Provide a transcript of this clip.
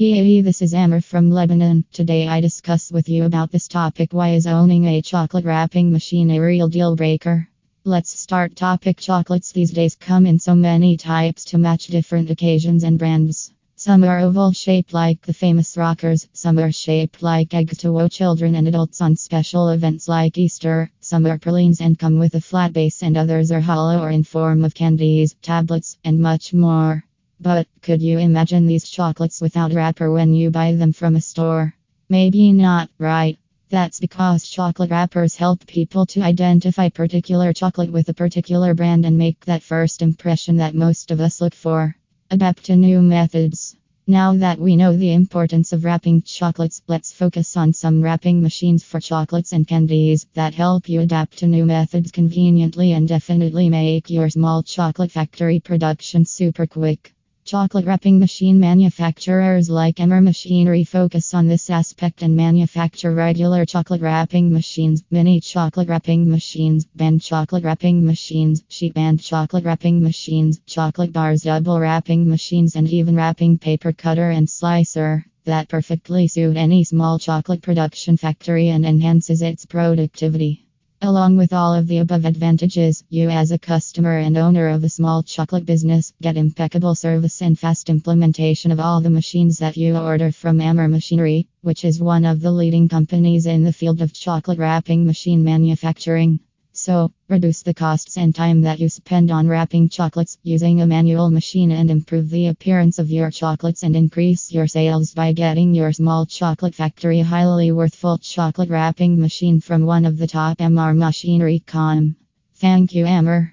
Hey, this is Amr from Lebanon. Today I discuss with you about this topic why is owning a chocolate wrapping machine a real deal breaker? Let's start topic chocolates these days come in so many types to match different occasions and brands. Some are oval shaped like the famous rockers, some are shaped like eggs to wow children and adults on special events like Easter, some are pralines and come with a flat base and others are hollow or in form of candies, tablets, and much more. But could you imagine these chocolates without wrapper when you buy them from a store? Maybe not, right? That's because chocolate wrappers help people to identify particular chocolate with a particular brand and make that first impression that most of us look for. Adapt to new methods. Now that we know the importance of wrapping chocolates, let's focus on some wrapping machines for chocolates and candies that help you adapt to new methods conveniently and definitely make your small chocolate factory production super quick. Chocolate wrapping machine manufacturers like Ammar Machinery focus on this aspect and manufacture regular chocolate wrapping machines, mini chocolate wrapping machines, band chocolate wrapping machines, sheet band chocolate wrapping machines, chocolate bars double wrapping machines, and even wrapping paper cutter and slicer that perfectly suit any small chocolate production factory and enhances its productivity. Along with all of the above advantages, you as a customer and owner of a small chocolate business get impeccable service and fast implementation of all the machines that you order from Ammar Machinery, which is one of the leading companies in the field of chocolate wrapping machine manufacturing. So, reduce the costs and time that you spend on wrapping chocolates using a manual machine and improve the appearance of your chocolates and increase your sales by getting your small chocolate factory highly worthful chocolate wrapping machine from one of the top Ammar machinery com. Thank you, Ammer.